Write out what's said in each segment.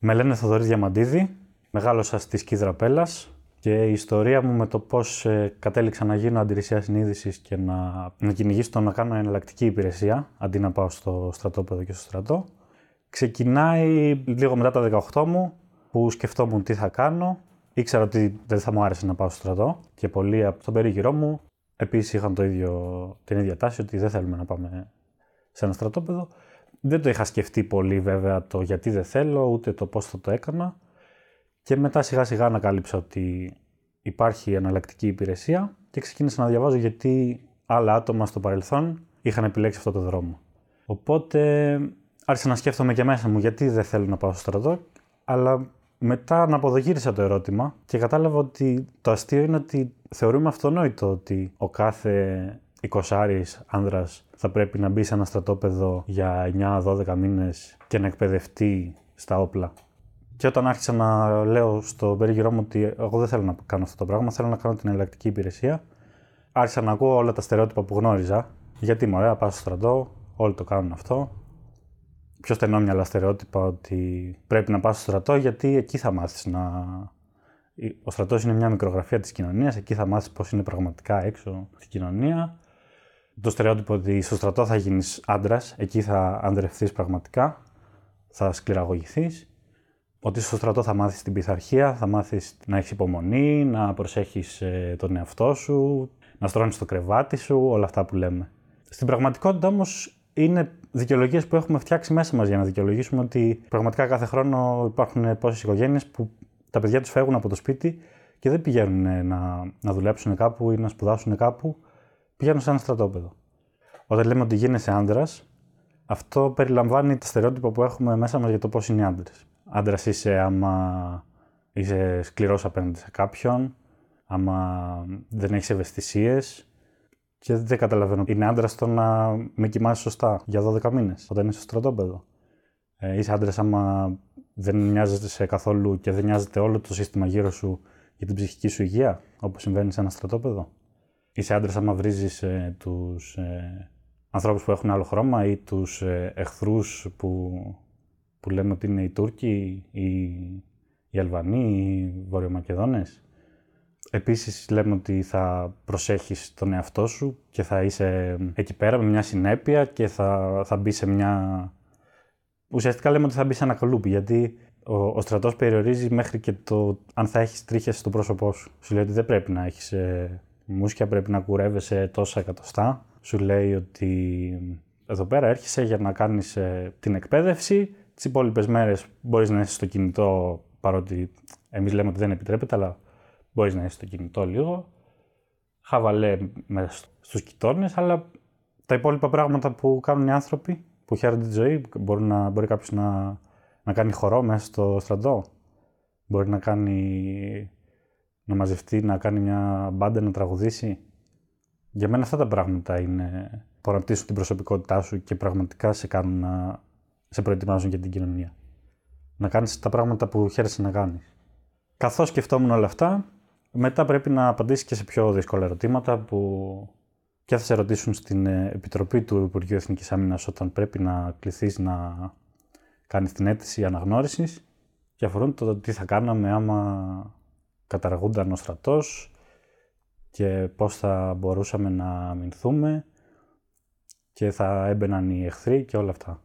Με λένε Θοδωρής Διαμαντίδη, μεγάλωσα στη Σκίδρα Πέλλας και η ιστορία μου με το πώς ε, κατέληξα να γίνω αντιρρησία συνείδησης και να, να κυνηγήσω το να κάνω εναλλακτική υπηρεσία αντί να πάω στο στρατόπεδο και στο στρατό. Ξεκινάει λίγο μετά τα 18 μου που σκεφτόμουν τι θα κάνω. Ήξερα ότι δεν θα μου άρεσε να πάω στο στρατό και πολλοί από τον περίγυρό μου επίσης είχαν το ίδιο, την ίδια τάση ότι δεν θέλουμε να πάμε σε ένα στρατόπεδο. Δεν το είχα σκεφτεί πολύ βέβαια το γιατί δεν θέλω, ούτε το πώς θα το έκανα. Και μετά σιγά σιγά ανακάλυψα ότι υπάρχει εναλλακτική υπηρεσία και ξεκίνησα να διαβάζω γιατί άλλα άτομα στο παρελθόν είχαν επιλέξει αυτό το δρόμο. Οπότε άρχισα να σκέφτομαι και μέσα μου γιατί δεν θέλω να πάω στο στρατό, αλλά μετά να αποδογύρισα το ερώτημα και κατάλαβα ότι το αστείο είναι ότι θεωρούμε αυτονόητο ότι ο κάθε 20 άνδρας θα πρέπει να μπει σε ένα στρατόπεδο για 9-12 μήνες και να εκπαιδευτεί στα όπλα. Και όταν άρχισα να λέω στο περίγυρό μου ότι εγώ δεν θέλω να κάνω αυτό το πράγμα, θέλω να κάνω την ελλακτική υπηρεσία, άρχισα να ακούω όλα τα στερεότυπα που γνώριζα. Γιατί μου ωραία, πάω στο στρατό, όλοι το κάνουν αυτό. Πιο στενόμυαλα στερεότυπα ότι πρέπει να πας στο στρατό γιατί εκεί θα μάθεις να... Ο στρατός είναι μια μικρογραφία της κοινωνίας, εκεί θα μάθεις πώς είναι πραγματικά έξω στην κοινωνία το στερεότυπο ότι στο στρατό θα γίνεις άντρας, εκεί θα αντρευτεί πραγματικά, θα σκληραγωγηθείς. Ότι στο στρατό θα μάθεις την πειθαρχία, θα μάθεις να έχεις υπομονή, να προσέχεις ε, τον εαυτό σου, να στρώνεις το κρεβάτι σου, όλα αυτά που λέμε. Στην πραγματικότητα όμως είναι δικαιολογίες που έχουμε φτιάξει μέσα μας για να δικαιολογήσουμε ότι πραγματικά κάθε χρόνο υπάρχουν πόσες οικογένειες που τα παιδιά τους φεύγουν από το σπίτι και δεν πηγαίνουν να, να δουλέψουν κάπου ή να σπουδάσουν κάπου πηγαίνουν σε ένα στρατόπεδο. Όταν λέμε ότι γίνεσαι άντρας, αυτό περιλαμβάνει τα στερεότυπα που έχουμε μέσα μας για το πώς είναι οι άντρες. Άντρας είσαι άμα είσαι σκληρός απέναντι σε κάποιον, άμα δεν έχεις ευαισθησίες. Και δεν καταλαβαίνω. Είναι άντρας το να με κοιμάσαι σωστά για 12 μήνες όταν είσαι στο στρατόπεδο. Ε, είσαι άντρας άμα δεν νοιάζεται σε καθόλου και δεν νοιάζεται όλο το σύστημα γύρω σου για την ψυχική σου υγεία, όπως συμβαίνει σε ένα στρατόπεδο είσαι άντρας άμα βρίζεις ε, τους ε, ανθρώπους που έχουν άλλο χρώμα ή τους ε, εχθρούς που, που λέμε ότι είναι οι Τούρκοι, οι, οι Αλβανοί, οι Βορειομακεδόνες. Επίσης λέμε ότι θα προσέχεις τον εαυτό σου και θα είσαι εκεί πέρα με μια συνέπεια και θα, θα μπει σε μια... Ουσιαστικά λέμε ότι θα μπει σε ένα καλούπι γιατί ο, ο στρατός περιορίζει μέχρι και το αν θα έχεις τρίχες στο πρόσωπό σου. Σου λέει ότι δεν πρέπει να έχεις ε, μουσκια πρέπει να κουρεύεσαι τόσα εκατοστά. Σου λέει ότι εδώ πέρα έρχεσαι για να κάνεις ε, την εκπαίδευση. Τις υπόλοιπες μέρες μπορείς να είσαι στο κινητό, παρότι εμείς λέμε ότι δεν επιτρέπεται, αλλά μπορείς να είσαι στο κινητό λίγο. Χαβαλέ μέσα στους κοιτώνες, αλλά τα υπόλοιπα πράγματα που κάνουν οι άνθρωποι, που χαίρονται τη ζωή, μπορεί, να, μπορεί κάποιος να, να κάνει χορό μέσα στο στρατό. Μπορεί να κάνει να μαζευτεί, να κάνει μια μπάντα, να τραγουδήσει. Για μένα αυτά τα πράγματα είναι που αναπτύσσουν την προσωπικότητά σου και πραγματικά σε κάνουν να σε προετοιμάζουν για την κοινωνία. Να κάνεις τα πράγματα που χαίρεσαι να κάνεις. Καθώς σκεφτόμουν όλα αυτά, μετά πρέπει να απαντήσεις και σε πιο δύσκολα ερωτήματα που και θα σε ρωτήσουν στην ε, Επιτροπή του Υπουργείου Εθνικής Άμυνας όταν πρέπει να κληθείς να κάνεις την αίτηση αναγνώρισης και αφορούν το τι θα κάναμε άμα καταργούνταν ο στρατός και πώς θα μπορούσαμε να αμυνθούμε και θα έμπαιναν οι εχθροί και όλα αυτά.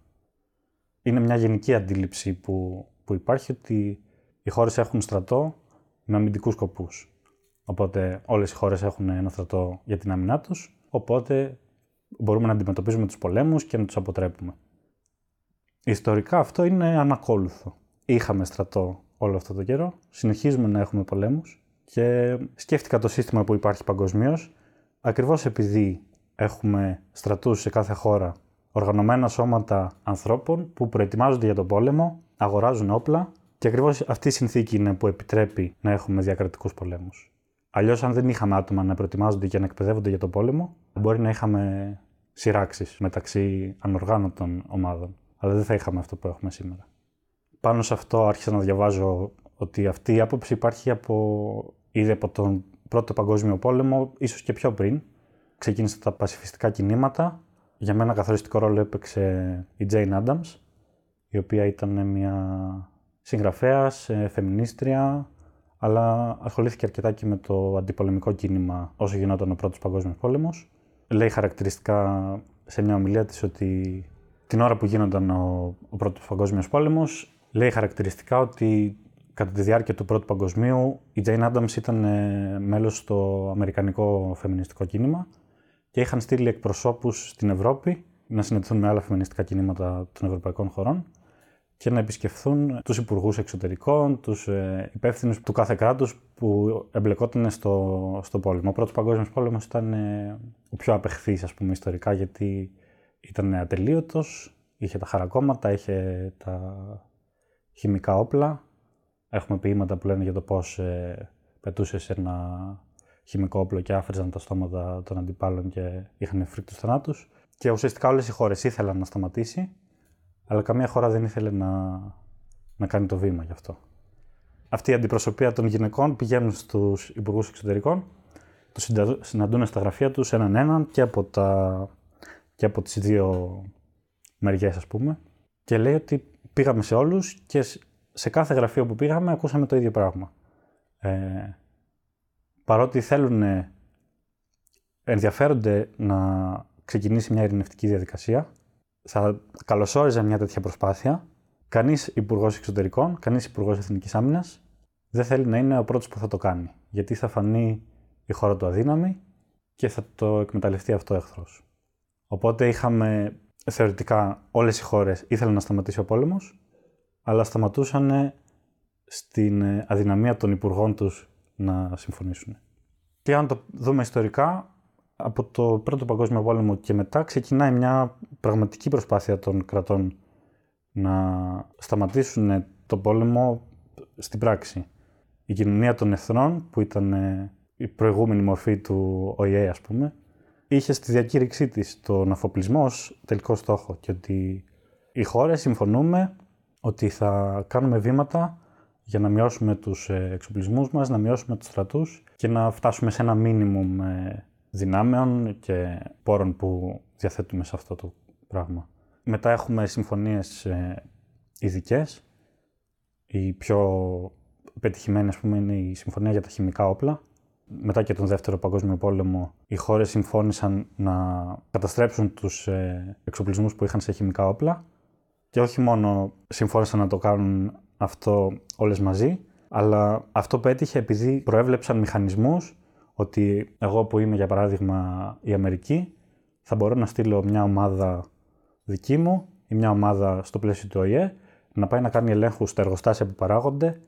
Είναι μια γενική αντίληψη που, που υπάρχει ότι οι χώρες έχουν στρατό με αμυντικούς σκοπούς. Οπότε όλες οι χώρες έχουν ένα στρατό για την άμυνά τους, οπότε μπορούμε να αντιμετωπίζουμε τους πολέμους και να τους αποτρέπουμε. Ιστορικά αυτό είναι ανακόλουθο. Είχαμε στρατό όλο αυτό το καιρό. Συνεχίζουμε να έχουμε πολέμους και σκέφτηκα το σύστημα που υπάρχει παγκοσμίως, ακριβώς επειδή έχουμε στρατούς σε κάθε χώρα, οργανωμένα σώματα ανθρώπων που προετοιμάζονται για τον πόλεμο, αγοράζουν όπλα και ακριβώς αυτή η συνθήκη είναι που επιτρέπει να έχουμε διακρατικούς πολέμους. Αλλιώς, αν δεν είχαμε άτομα να προετοιμάζονται και να εκπαιδεύονται για τον πόλεμο, μπορεί να είχαμε σειράξεις μεταξύ ανοργάνωτων ομάδων. Αλλά δεν θα είχαμε αυτό που έχουμε σήμερα πάνω σε αυτό άρχισα να διαβάζω ότι αυτή η άποψη υπάρχει από, ήδη από τον Πρώτο Παγκόσμιο Πόλεμο, ίσως και πιο πριν. Ξεκίνησε τα πασιφιστικά κινήματα. Για μένα καθοριστικό ρόλο έπαιξε η Jane Addams, η οποία ήταν μια Συγγραφέα, ε, φεμινίστρια, αλλά ασχολήθηκε αρκετά και με το αντιπολεμικό κίνημα όσο γινόταν ο Πρώτος Παγκόσμιος Πόλεμος. Λέει χαρακτηριστικά σε μια ομιλία της ότι την ώρα που γίνονταν ο, ο Πρώτος Παγκόσμιος Πόλεμος, λέει χαρακτηριστικά ότι κατά τη διάρκεια του Πρώτου Παγκοσμίου η Jane Addams ήταν ε, μέλος στο Αμερικανικό Φεμινιστικό Κίνημα και είχαν στείλει εκπροσώπους στην Ευρώπη να συναντηθούν με άλλα φεμινιστικά κινήματα των ευρωπαϊκών χωρών και να επισκεφθούν τους υπουργούς εξωτερικών, τους ε, υπεύθυνους του κάθε κράτους που εμπλεκόταν στο, στο πόλεμο. Ο πρώτος παγκόσμιος πόλεμος ήταν ε, ο πιο απεχθής, ας πούμε, ιστορικά, γιατί ήταν ατελείωτος, είχε τα χαρακόμματα, είχε τα χημικά όπλα. Έχουμε ποίηματα που λένε για το πώς ε, πετούσε σε ένα χημικό όπλο και άφριζαν τα στόματα των αντιπάλων και είχαν φρίκτους θανάτους. Και ουσιαστικά όλες οι χώρες ήθελαν να σταματήσει αλλά καμία χώρα δεν ήθελε να, να κάνει το βήμα γι' αυτό. Αυτή η αντιπροσωπεία των γυναικών πηγαίνουν στους υπουργούς εξωτερικών, τους συναντούν στα γραφεία τους έναν έναν και από, τα, και από τις δύο μεριές ας πούμε και λέει ότι πήγαμε σε όλους και σε κάθε γραφείο που πήγαμε ακούσαμε το ίδιο πράγμα. Ε, παρότι θέλουν, ενδιαφέρονται να ξεκινήσει μια ειρηνευτική διαδικασία, θα καλωσόριζα μια τέτοια προσπάθεια. Κανείς υπουργός εξωτερικών, κανείς υπουργός εθνικής άμυνας δεν θέλει να είναι ο πρώτος που θα το κάνει. Γιατί θα φανεί η χώρα του αδύναμη και θα το εκμεταλλευτεί αυτό ο εχθρός. Οπότε είχαμε θεωρητικά όλες οι χώρες ήθελαν να σταματήσει ο πόλεμος, αλλά σταματούσαν στην αδυναμία των υπουργών τους να συμφωνήσουν. Και αν το δούμε ιστορικά, από το Πρώτο Παγκόσμιο Πόλεμο και μετά ξεκινάει μια πραγματική προσπάθεια των κρατών να σταματήσουν το πόλεμο στην πράξη. Η κοινωνία των εθνών, που ήταν ε, η προηγούμενη μορφή του ΟΗΕ, ας πούμε, είχε στη διακήρυξή της τον αφοπλισμός ως τελικό στόχο και ότι οι χώρες συμφωνούμε ότι θα κάνουμε βήματα για να μειώσουμε τους ε, εξοπλισμούς μας, να μειώσουμε τους στρατούς και να φτάσουμε σε ένα μίνιμουμ ε, δυνάμεων και πόρων που διαθέτουμε σε αυτό το πράγμα. Μετά έχουμε συμφωνίες ε, ειδικές. Η πιο πετυχημένη, ας πούμε, είναι η συμφωνία για τα χημικά όπλα. Μετά και τον Δεύτερο Παγκόσμιο Πόλεμο, οι χώρες συμφώνησαν να καταστρέψουν τους ε, εξοπλισμούς που είχαν σε χημικά όπλα και όχι μόνο συμφώνησαν να το κάνουν αυτό όλες μαζί, αλλά αυτό πέτυχε επειδή προέβλεψαν μηχανισμούς ότι εγώ που είμαι για παράδειγμα η Αμερική θα μπορώ να στείλω μια ομάδα δική μου ή μια ομάδα στο πλαίσιο του ΟΗΕ να πάει να κάνει ελέγχους στα εργοστάσια που παράγονται,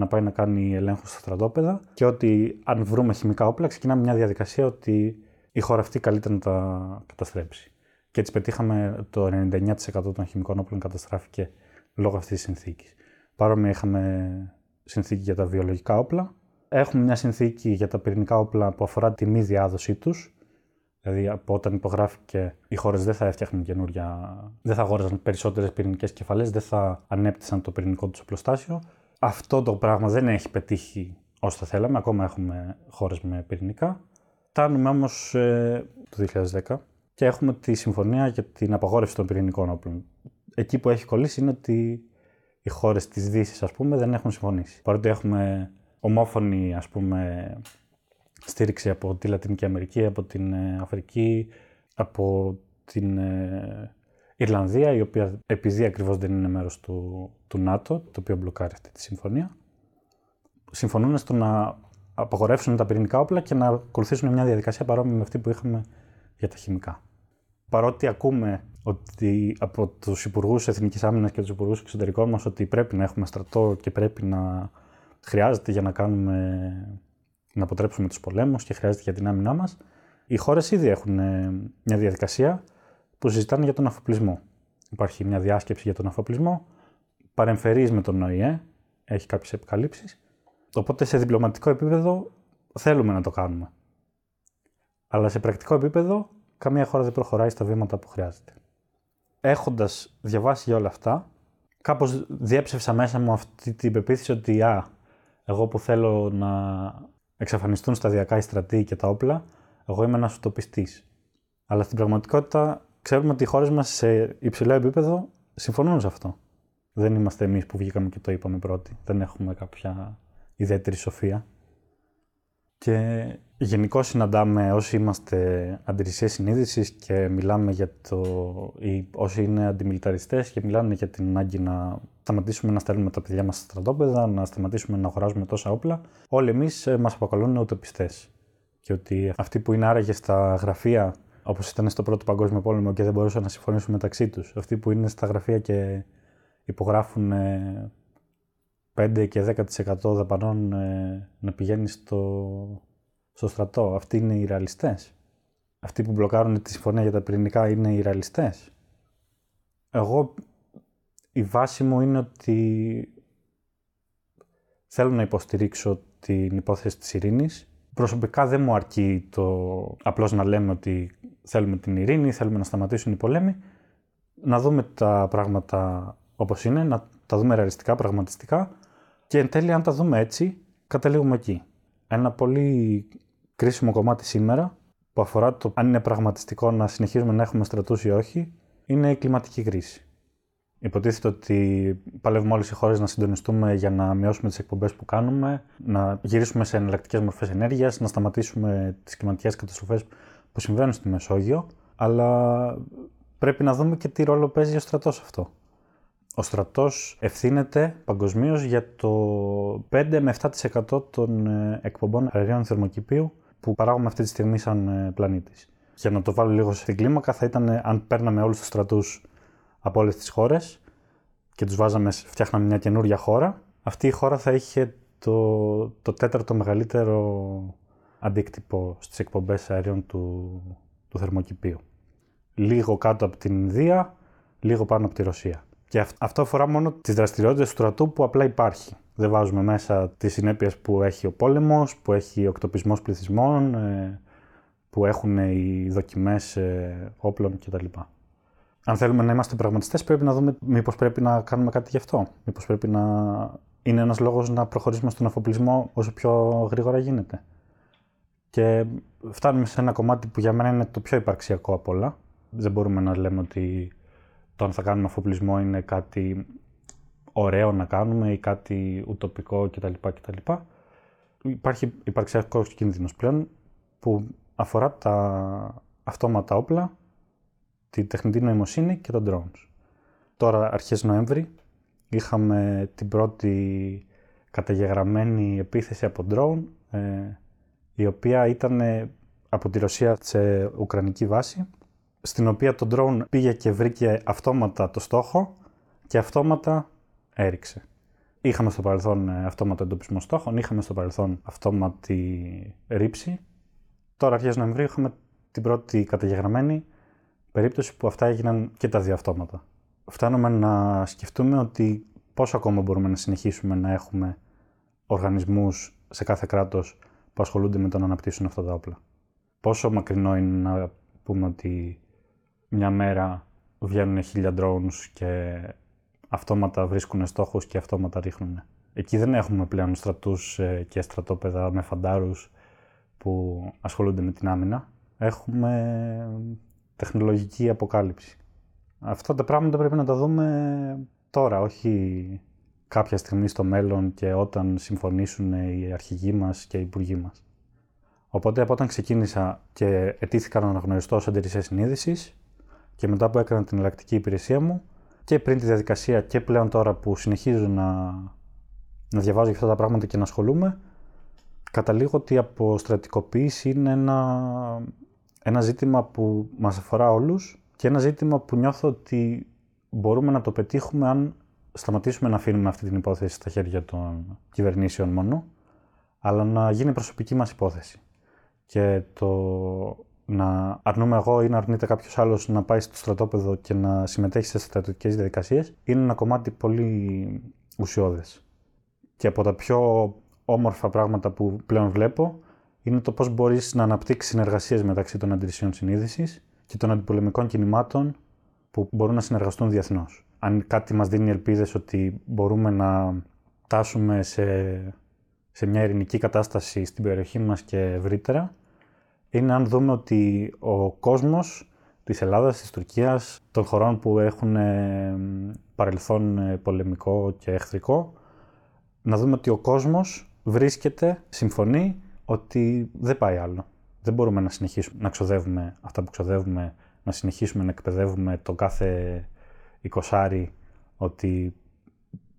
να πάει να κάνει ελέγχους στα στρατόπεδα και ότι αν βρούμε χημικά όπλα ξεκινάμε μια διαδικασία ότι η χώρα αυτή καλείται να τα καταστρέψει. Και έτσι πετύχαμε το 99% των χημικών όπλων καταστράφηκε λόγω αυτής της συνθήκης. Παρόμοια είχαμε συνθήκη για τα βιολογικά όπλα, Έχουμε μια συνθήκη για τα πυρηνικά όπλα που αφορά τη μη διάδοσή τους. Δηλαδή, από όταν υπογράφηκε, οι χώρες δεν θα έφτιαχναν καινούρια. δεν θα αγόραζαν περισσότερες πυρηνικές κεφαλές, δεν θα ανέπτυσαν το πυρηνικό τους οπλοστάσιο. Αυτό το πράγμα δεν έχει πετύχει όσο θα θέλαμε. Ακόμα έχουμε χώρες με πυρηνικά. Φτάνουμε όμως ε, το 2010 και έχουμε τη συμφωνία για την απαγόρευση των πυρηνικών όπλων. Εκεί που έχει κολλήσει είναι ότι οι χώρες της Δύσης, ας πούμε, δεν έχουν συμφωνήσει. Παρότι έχουμε ομόφωνη ας πούμε στήριξη από τη Λατινική Αμερική, από την ε, Αφρική, από την ε, Ιρλανδία, η οποία επειδή ακριβώς δεν είναι μέρος του, του ΝΑΤΟ, το οποίο μπλοκάρει αυτή τη συμφωνία, συμφωνούν στο να απαγορεύσουν τα πυρηνικά όπλα και να ακολουθήσουν μια διαδικασία παρόμοια με αυτή που είχαμε για τα χημικά. Παρότι ακούμε ότι από τους υπουργούς Εθνικής Άμυνας και τους υπουργούς εξωτερικών μας ότι πρέπει να έχουμε στρατό και πρέπει να χρειάζεται για να κάνουμε, να αποτρέψουμε τους πολέμους και χρειάζεται για την άμυνά μας, οι χώρες ήδη έχουν ε, μια διαδικασία που συζητάνε για τον αφοπλισμό. Υπάρχει μια διάσκεψη για τον αφοπλισμό, παρεμφερείς με τον ΟΗΕ, έχει κάποιες επικαλύψεις, οπότε σε διπλωματικό επίπεδο θέλουμε να το κάνουμε. Αλλά σε πρακτικό επίπεδο καμία χώρα δεν προχωράει στα βήματα που χρειάζεται. Έχοντας διαβάσει για όλα αυτά, κάπως διέψευσα μέσα μου αυτή την πεποίθηση ότι α, εγώ που θέλω να εξαφανιστούν σταδιακά οι στρατοί και τα όπλα, εγώ είμαι ένας ουτοπιστής. Αλλά στην πραγματικότητα ξέρουμε ότι οι χώρες μας σε υψηλό επίπεδο συμφωνούν σε αυτό. Δεν είμαστε εμείς που βγήκαμε και το είπαμε πρώτοι. Δεν έχουμε κάποια ιδιαίτερη σοφία. Και γενικώ συναντάμε όσοι είμαστε αντιρρησίες συνείδησης και μιλάμε για το. ή όσοι είναι αντιμιλιταριστές και μιλάνε για την ανάγκη να σταματήσουμε να στέλνουμε τα παιδιά μας στα στρατόπεδα, να σταματήσουμε να αγοράζουμε τόσα όπλα. Όλοι εμείς ε, μας αποκαλούν ουτοπιστέ. Και ότι αυτοί που είναι άραγε στα γραφεία, όπως ήταν στο Πρώτο Παγκόσμιο Πόλεμο και δεν μπορούσαν να συμφωνήσουν μεταξύ τους, αυτοί που είναι στα γραφεία και υπογράφουν 5 και 10% δαπανών ε, να πηγαίνει στο, στο στρατό. Αυτοί είναι οι ρεαλιστές. Αυτοί που μπλοκάρουν τη συμφωνία για τα πυρηνικά είναι οι ρεαλιστές. Εγώ η βάση μου είναι ότι θέλω να υποστηρίξω την υπόθεση της ειρήνης. Προσωπικά δεν μου αρκεί το απλώς να λέμε ότι θέλουμε την ειρήνη, θέλουμε να σταματήσουν οι πολέμοι. Να δούμε τα πράγματα όπως είναι, να τα δούμε ρεαλιστικά, πραγματιστικά και εν τέλει αν τα δούμε έτσι, καταλήγουμε εκεί. Ένα πολύ κρίσιμο κομμάτι σήμερα που αφορά το αν είναι πραγματιστικό να συνεχίζουμε να έχουμε στρατούς ή όχι, είναι η κλιματική κρίση. Υποτίθεται ότι παλεύουμε όλες οι χώρες να συντονιστούμε για να μειώσουμε τις εκπομπές που κάνουμε, να γυρίσουμε σε εναλλακτικές μορφές ενέργειας, να σταματήσουμε τις κλιματικές καταστροφές που συμβαίνουν στη Μεσόγειο. Αλλά πρέπει να δούμε και τι ρόλο παίζει ο στρατός αυτό. Ο στρατός ευθύνεται παγκοσμίως για το 5 με 7% των ε, εκπομπών αερίων θερμοκηπίου που παράγουμε αυτή τη στιγμή σαν ε, πλανήτης. Για να το βάλω λίγο στην κλίμακα, θα ήταν αν παίρναμε όλους τους στρατούς από όλες τις χώρες και τους βάζαμε, φτιάχναμε μια καινούρια χώρα, αυτή η χώρα θα είχε το, το τέταρτο μεγαλύτερο αντίκτυπο στις εκπομπές αερίων του, του θερμοκηπίου. Λίγο κάτω από την Ινδία, λίγο πάνω από τη Ρωσία. Και αυτό αφορά μόνο τις δραστηριότητες του στρατού που απλά υπάρχει. Δεν βάζουμε μέσα τις συνέπειες που έχει ο πόλεμος, που έχει ο εκτοπισμός πληθυσμών, ε, που έχουν οι δοκιμές ε, όπλων κτλ. Αν θέλουμε να είμαστε πραγματιστές, πρέπει να δούμε μήπως πρέπει να κάνουμε κάτι γι' αυτό. Μήπως πρέπει να είναι ένας λόγος να προχωρήσουμε στον αφοπλισμό όσο πιο γρήγορα γίνεται. Και φτάνουμε σε ένα κομμάτι που για μένα είναι το πιο υπαρξιακό απ' όλα. Δεν μπορούμε να λέμε ότι το αν θα κάνουμε αφοπλισμό είναι κάτι ωραίο να κάνουμε ή κάτι ουτοπικό κτλ. κτλ. Υπάρχει υπαρξιακός κίνδυνος πλέον που αφορά τα αυτόματα όπλα, τη τεχνητή νοημοσύνη και τα drones. Τώρα, αρχές Νοέμβρη, είχαμε την πρώτη καταγεγραμμένη επίθεση από drone, ε, η οποία ήταν από τη Ρωσία σε ουκρανική βάση στην οποία το drone πήγε και βρήκε αυτόματα το στόχο και αυτόματα έριξε. Είχαμε στο παρελθόν ε, αυτόματο εντοπισμό στόχων, είχαμε στο παρελθόν αυτόματη ρήψη. Τώρα, αρχές Νοεμβρίου, είχαμε την πρώτη καταγεγραμμένη περίπτωση που αυτά έγιναν και τα δύο αυτόματα. Φτάνουμε να σκεφτούμε ότι πόσο ακόμα μπορούμε να συνεχίσουμε να έχουμε οργανισμούς σε κάθε κράτος που ασχολούνται με το να αναπτύσσουν αυτά τα όπλα. Πόσο μακρινό είναι να πούμε ότι μια μέρα βγαίνουν χίλια drones και αυτόματα βρίσκουν στόχους και αυτόματα ρίχνουν. Εκεί δεν έχουμε πλέον στρατούς ε, και στρατόπεδα με φαντάρους που ασχολούνται με την άμυνα. Έχουμε τεχνολογική αποκάλυψη. Αυτά τα πράγματα πρέπει να τα δούμε τώρα, όχι κάποια στιγμή στο μέλλον και όταν συμφωνήσουν οι αρχηγοί μας και οι υπουργοί μας. Οπότε από όταν ξεκίνησα και ετήθηκα να αναγνωριστώ ως αντιρρησία συνείδησης, και μετά που έκανα την ελλακτική υπηρεσία μου και πριν τη διαδικασία και πλέον τώρα που συνεχίζω να, να διαβάζω για αυτά τα πράγματα και να ασχολούμαι, καταλήγω ότι η αποστρατικοποίηση είναι ένα, ένα ζήτημα που μας αφορά όλους και ένα ζήτημα που νιώθω ότι μπορούμε να το πετύχουμε αν σταματήσουμε να αφήνουμε αυτή την υπόθεση στα χέρια των κυβερνήσεων μόνο, αλλά να γίνει προσωπική μας υπόθεση. Και το να αρνούμε εγώ ή να αρνείται κάποιος άλλος να πάει στο στρατόπεδο και να συμμετέχει σε στρατιωτικές διαδικασίες, είναι ένα κομμάτι πολύ ουσιώδες. Και από τα πιο όμορφα πράγματα που πλέον βλέπω είναι το πώς μπορείς να αναπτύξεις συνεργασίες μεταξύ των αντιρρησιών συνείδησης και των αντιπολεμικών κινημάτων που μπορούν να συνεργαστούν διεθνώς. Αν κάτι μας δίνει ελπίδες ότι μπορούμε να φτάσουμε σε, σε μια ειρηνική κατάσταση στην περιοχή μας και ευρύτερα, είναι αν δούμε ότι ο κόσμος της Ελλάδας, της Τουρκίας, των χωρών που έχουν ε, παρελθόν ε, πολεμικό και εχθρικό, να δούμε ότι ο κόσμος βρίσκεται, συμφωνεί ότι δεν πάει άλλο. Δεν μπορούμε να συνεχίσουμε να ξοδεύουμε αυτά που ξοδεύουμε, να συνεχίσουμε να εκπαιδεύουμε τον κάθε εικοσάρι ότι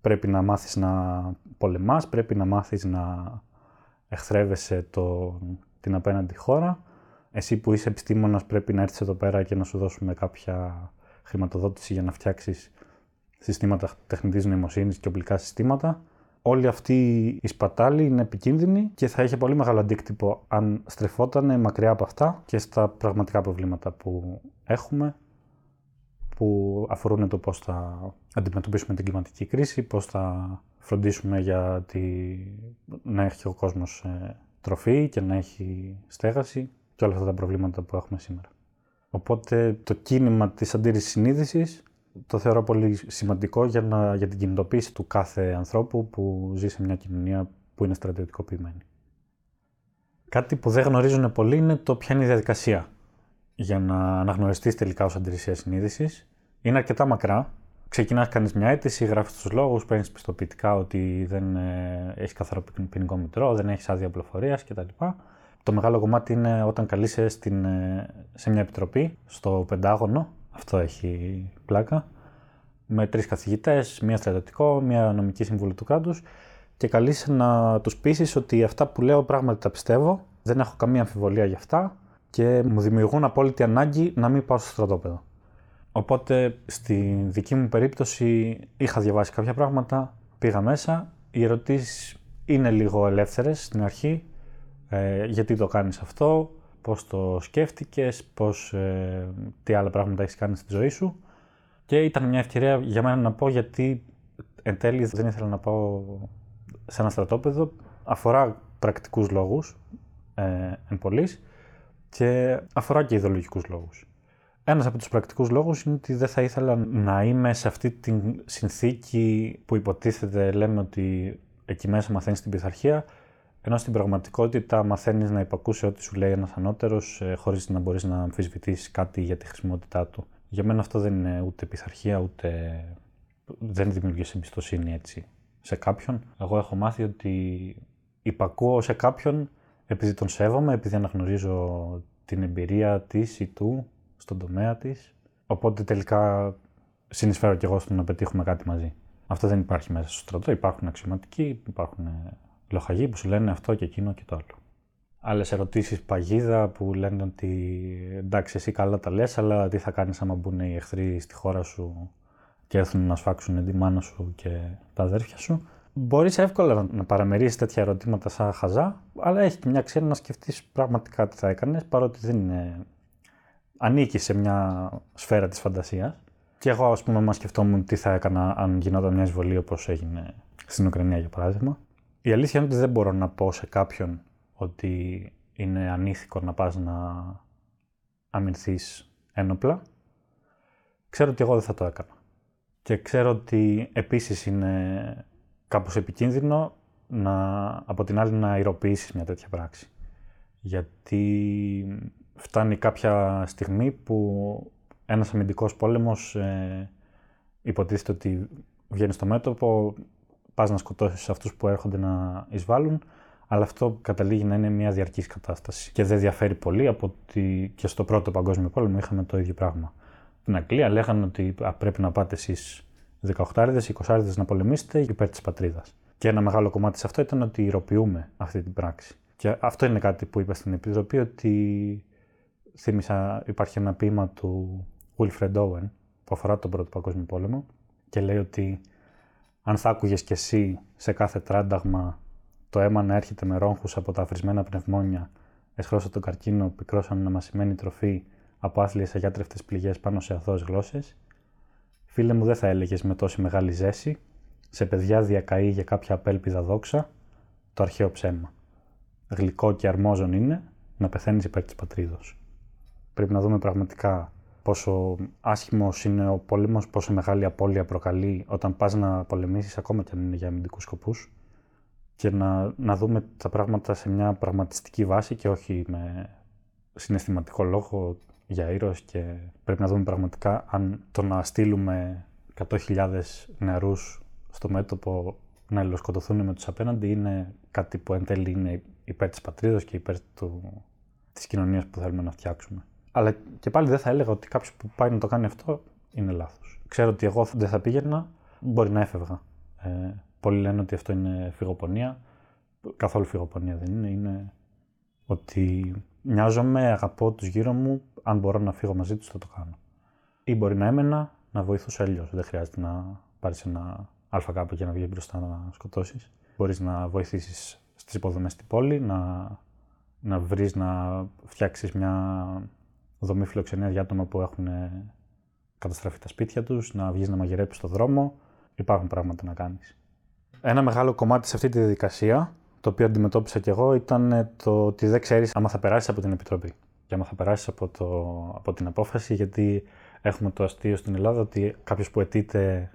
πρέπει να μάθεις να πολεμάς, πρέπει να μάθεις να εχθρεύεσαι το, την απέναντι χώρα. Εσύ που είσαι επιστήμονας πρέπει να έρθεις εδώ πέρα και να σου δώσουμε κάποια χρηματοδότηση για να φτιάξεις συστήματα τεχνητής νοημοσύνης και οπλικά συστήματα. Όλη αυτή η σπατάλη είναι επικίνδυνη και θα είχε πολύ μεγάλο αντίκτυπο αν στρεφόταν μακριά από αυτά και στα πραγματικά προβλήματα που έχουμε που αφορούν το πώς θα αντιμετωπίσουμε την κλιματική κρίση, πώς θα φροντίσουμε για τη... να έχει ο κόσμος ε, τροφή και να έχει στέγαση και όλα αυτά τα προβλήματα που έχουμε σήμερα. Οπότε το κίνημα της αντίρρησης συνείδησης το θεωρώ πολύ σημαντικό για, να, για την κινητοποίηση του κάθε ανθρώπου που ζει σε μια κοινωνία που είναι στρατιωτικοποιημένη. Κάτι που δεν γνωρίζουν πολύ είναι το ποια είναι η διαδικασία για να αναγνωριστείς τελικά ως αντιρρησία συνείδησης. Είναι αρκετά μακρά. Ξεκινάς, κάνεις μια αίτηση, γράφεις τους λόγους, παίρνεις πιστοποιητικά ότι δεν ε, έχεις καθαρό ποινικό μητρό, δεν έχεις άδεια πληροφορίας κτλ. Το μεγάλο κομμάτι είναι όταν καλείσαι στην, ε, σε μια επιτροπή, στο Πεντάγωνο, αυτό έχει πλάκα, με τρεις καθηγητές, μία στρατιωτικό, μία νομική συμβουλή του κράτους και καλείσαι να τους πείσεις ότι αυτά που λέω πράγματι τα πιστεύω, δεν έχω καμία αμφιβολία γι' αυτά και μου δημιουργούν απόλυτη ανάγκη να μην πάω στο στρατόπεδο. Οπότε στη δική μου περίπτωση είχα διαβάσει κάποια πράγματα, πήγα μέσα. Οι ερωτήσεις είναι λίγο ελεύθερες στην αρχή. Ε, γιατί το κάνεις αυτό, πώς το σκέφτηκες, πώς, ε, τι άλλα πράγματα έχεις κάνει στη ζωή σου. Και ήταν μια ευκαιρία για μένα να πω γιατί εν τέλει δεν ήθελα να πάω σε ένα στρατόπεδο. Αφορά πρακτικούς λόγους, ε, εν πολλής, και αφορά και ιδεολογικούς λόγους. Ένας από τους πρακτικούς λόγους είναι ότι δεν θα ήθελα να είμαι σε αυτή τη συνθήκη που υποτίθεται λέμε ότι εκεί μέσα μαθαίνεις την πειθαρχία, ενώ στην πραγματικότητα μαθαίνεις να υπακούσει ό,τι σου λέει ένας ανώτερος ε, χωρίς να μπορείς να αμφισβητήσεις κάτι για τη χρησιμότητά του. Για μένα αυτό δεν είναι ούτε πειθαρχία, ούτε δεν δημιουργείς εμπιστοσύνη έτσι σε κάποιον. Εγώ έχω μάθει ότι υπακούω σε κάποιον επειδή τον σέβομαι, επειδή αναγνωρίζω την εμπειρία της ή του στον τομέα της. Οπότε τελικά συνεισφέρω και εγώ στο να πετύχουμε κάτι μαζί. Αυτό δεν υπάρχει μέσα στο στρατό. Υπάρχουν αξιωματικοί, υπάρχουν ε, λοχαγοί που σου λένε αυτό και εκείνο και το άλλο. Άλλες ερωτήσεις παγίδα που λένε ότι εντάξει, εσύ καλά τα λες, αλλά τι θα κάνεις άμα μπουν οι εχθροί στη χώρα σου και έρθουν να σφάξουν τη μάνα σου και τα αδέρφια σου. Μπορείς εύκολα να παραμερίσει τέτοια ερωτήματα σαν χαζά, αλλά έχει και μια αξία να σκεφτείς πραγματικά τι θα έκανες, παρότι δεν είναι ανήκει σε μια σφαίρα της φαντασίας. Και εγώ, ας πούμε, μα σκεφτόμουν τι θα έκανα αν γινόταν μια εισβολή όπως έγινε στην Ουκρανία, για παράδειγμα. Η αλήθεια είναι ότι δεν μπορώ να πω σε κάποιον ότι είναι ανήθικο να πας να αμυνθείς ένοπλα. Ξέρω ότι εγώ δεν θα το έκανα. Και ξέρω ότι επίσης είναι κάπως επικίνδυνο να, από την άλλη να ηρωποιήσεις μια τέτοια πράξη. Γιατί φτάνει κάποια στιγμή που ένας αμυντικός πόλεμος ε, υποτίθεται ότι βγαίνει στο μέτωπο, πας να σκοτώσεις αυτούς που έρχονται να εισβάλλουν, αλλά αυτό καταλήγει να είναι μια διαρκής κατάσταση και δεν διαφέρει πολύ από ότι και στο πρώτο παγκόσμιο πόλεμο είχαμε το ίδιο πράγμα. Στην Αγγλία λέγανε ότι πρέπει να πάτε εσείς 18 20 να πολεμήσετε υπέρ της πατρίδας. Και ένα μεγάλο κομμάτι σε αυτό ήταν ότι ηρωποιούμε αυτή την πράξη. Και αυτό είναι κάτι που είπα στην Επιτροπή, ότι θύμισα, υπάρχει ένα ποίημα του Wilfred Owen που αφορά τον Πρώτο Παγκόσμιο Πόλεμο και λέει ότι αν θα άκουγες κι εσύ σε κάθε τράνταγμα το αίμα να έρχεται με ρόγχους από τα αφρισμένα πνευμόνια, εσχρόσα τον καρκίνο, πικρώσαν αναμασιμένη τροφή από άθλιες αγιάτρευτες πληγές πάνω σε αθώες γλώσσες, φίλε μου δεν θα έλεγες με τόση μεγάλη ζέση, σε παιδιά διακαεί για κάποια απέλπιδα δόξα, το αρχαίο ψέμα. Γλυκό και αρμόζον είναι να πεθαίνεις υπέρ της πατρίδος. Πρέπει να δούμε πραγματικά πόσο άσχημος είναι ο πόλεμος, πόσο μεγάλη απώλεια προκαλεί όταν πας να πολεμήσεις, ακόμα και αν είναι για αμυντικούς σκοπούς, και να, να δούμε τα πράγματα σε μια πραγματιστική βάση και όχι με συναισθηματικό λόγο για ήρωες και πρέπει να δούμε πραγματικά αν το να στείλουμε 100.000 νεαρούς στο μέτωπο να αλληλοσκοτωθούν με τους απέναντι είναι κάτι που εν τέλει είναι υπέρ της πατρίδας και υπέρ του, της κοινωνίας που θέλουμε να φτιάξουμε. Αλλά και πάλι δεν θα έλεγα ότι κάποιος που πάει να το κάνει αυτό είναι λάθος. Ξέρω ότι εγώ δεν θα πήγαινα, μπορεί να έφευγα. Ε, πολλοί λένε ότι αυτό είναι φυγοπονία. Καθόλου φυγοπονία δεν είναι. Είναι ότι νοιάζομαι, αγαπώ τους γύρω μου, αν μπορώ να φύγω μαζί τους θα το κάνω. Ή μπορεί να έμενα να βοηθήσω αλλιώς. Δεν χρειάζεται να πάρεις ένα ΑΚ και να βγει μπροστά να σκοτώσεις. Μπορείς να βοηθήσεις στις υποδομές στην πόλη, να, να βρεις να φτιάξεις μια δομή φιλοξενία για άτομα που έχουν καταστραφεί τα σπίτια τους, να βγεις να μαγειρέψεις στο δρόμο. Υπάρχουν πράγματα να κάνεις. Ένα μεγάλο κομμάτι σε αυτή τη διαδικασία, το οποίο αντιμετώπισα κι εγώ, ήταν το ότι δεν ξέρεις άμα θα περάσεις από την Επιτροπή και άμα θα περάσεις από, το, από την απόφαση, γιατί έχουμε το αστείο στην Ελλάδα ότι κάποιος που αιτείται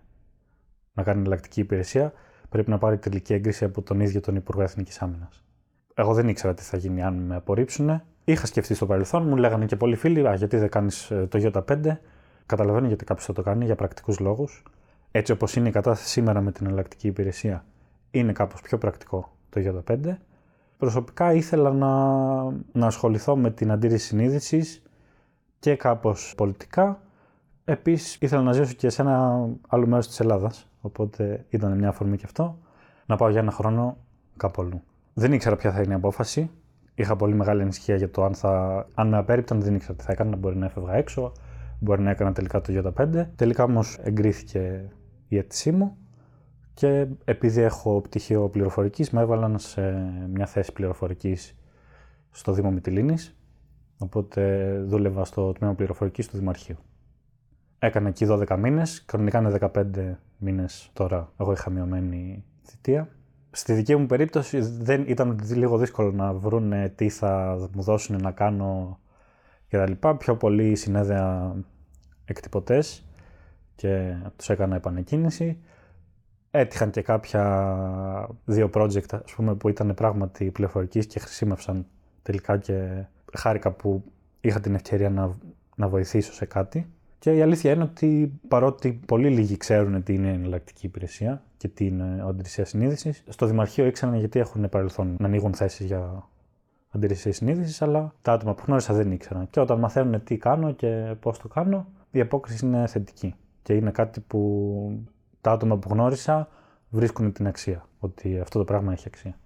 να κάνει εναλλακτική υπηρεσία πρέπει να πάρει τελική έγκριση από τον ίδιο τον Υπουργό Εθνικής Άμυνας. Εγώ δεν ήξερα τι θα γίνει αν με απορρίψουν. Είχα σκεφτεί στο παρελθόν, μου λέγανε και πολλοί φίλοι, Α, γιατί δεν κάνεις ε, το Ι5. Καταλαβαίνω γιατί κάποιος θα το κάνει για πρακτικούς λόγους. Έτσι όπως είναι η κατάσταση σήμερα με την εναλλακτική υπηρεσία, είναι κάπως πιο πρακτικό το Ι5. Προσωπικά ήθελα να, να ασχοληθώ με την αντίρρηση συνείδησης και κάπως πολιτικά. Επίσης ήθελα να ζήσω και σε ένα άλλο μέρος της Ελλάδας. Οπότε ήταν μια αφορμή και αυτό. Να πάω για ένα χρόνο κάπου αλλού. Δεν ήξερα ποια θα είναι η απόφαση. Είχα πολύ μεγάλη ανησυχία για το αν, θα, αν με απέρριπταν, δεν ήξερα τι θα έκανα. Μπορεί να έφευγα έξω, μπορεί να έκανα τελικά το Ι5. Τελικά όμως εγκρίθηκε η αίτησή μου και επειδή έχω πτυχίο πληροφορικής, με έβαλαν σε μια θέση πληροφορικής στο Δήμο Μυτιλίνης. Οπότε δούλευα στο τμήμα πληροφορικής του Δημαρχείου. Έκανα εκεί 12 μήνες. Κανονικά είναι 15 μήνες τώρα. Εγώ είχα μειωμένη θητεία. Στη δική μου περίπτωση δεν ήταν λίγο δύσκολο να βρουν τι θα μου δώσουν να κάνω κτλ. Πιο πολύ συνέδεα εκτυπωτές και τους έκανα επανεκκίνηση. Έτυχαν και κάποια δύο project ας πούμε, που ήταν πράγματι πληροφορικής και χρησιμεύσαν τελικά και χάρηκα που είχα την ευκαιρία να, να βοηθήσω σε κάτι. Και η αλήθεια είναι ότι παρότι πολύ λίγοι ξέρουν τι είναι η εναλλακτική υπηρεσία και τι είναι αντιρρησία συνείδηση, στο Δημαρχείο ήξεραν γιατί έχουν παρελθόν να ανοίγουν θέσεις για αντιρρησία συνείδηση, αλλά τα άτομα που γνώρισα δεν ήξεραν. Και όταν μαθαίνουν τι κάνω και πώς το κάνω, η απόκριση είναι θετική. Και είναι κάτι που τα άτομα που γνώρισα βρίσκουν την αξία, ότι αυτό το πράγμα έχει αξία.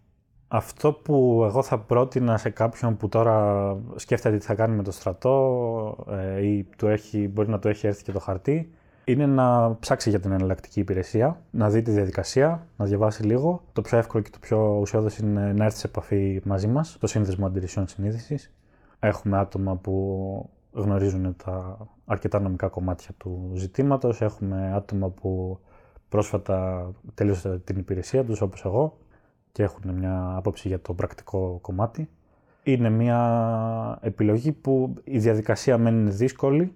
Αυτό που εγώ θα πρότεινα σε κάποιον που τώρα σκέφτεται τι θα κάνει με το στρατό ε, ή του έχει, μπορεί να του έχει έρθει και το χαρτί, είναι να ψάξει για την εναλλακτική υπηρεσία, να δει τη διαδικασία, να διαβάσει λίγο. Το πιο εύκολο και το πιο ουσιώδες είναι να έρθει σε επαφή μαζί μας, το σύνδεσμο αντιρρησιών συνείδησης. Έχουμε άτομα που γνωρίζουν τα αρκετά νομικά κομμάτια του ζητήματος. Έχουμε άτομα που πρόσφατα τέλειωσαν την υπηρεσία τους όπως εγώ και έχουν μια άποψη για το πρακτικό κομμάτι. Είναι μια επιλογή που η διαδικασία μένει είναι δύσκολη,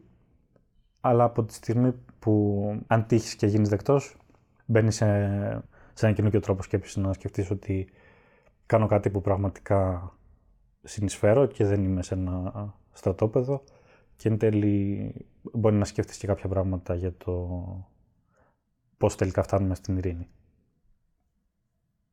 αλλά από τη στιγμή που αν τύχεις και γίνεις δεκτός, μπαίνει σε, σε ένα καινούργιο τρόπο σκέψης να σκεφτείς ότι κάνω κάτι που πραγματικά συνεισφέρω και δεν είμαι σε ένα στρατόπεδο και εν τέλει μπορεί να σκέφτεσαι και κάποια πράγματα για το πώς τελικά φτάνουμε στην ειρήνη.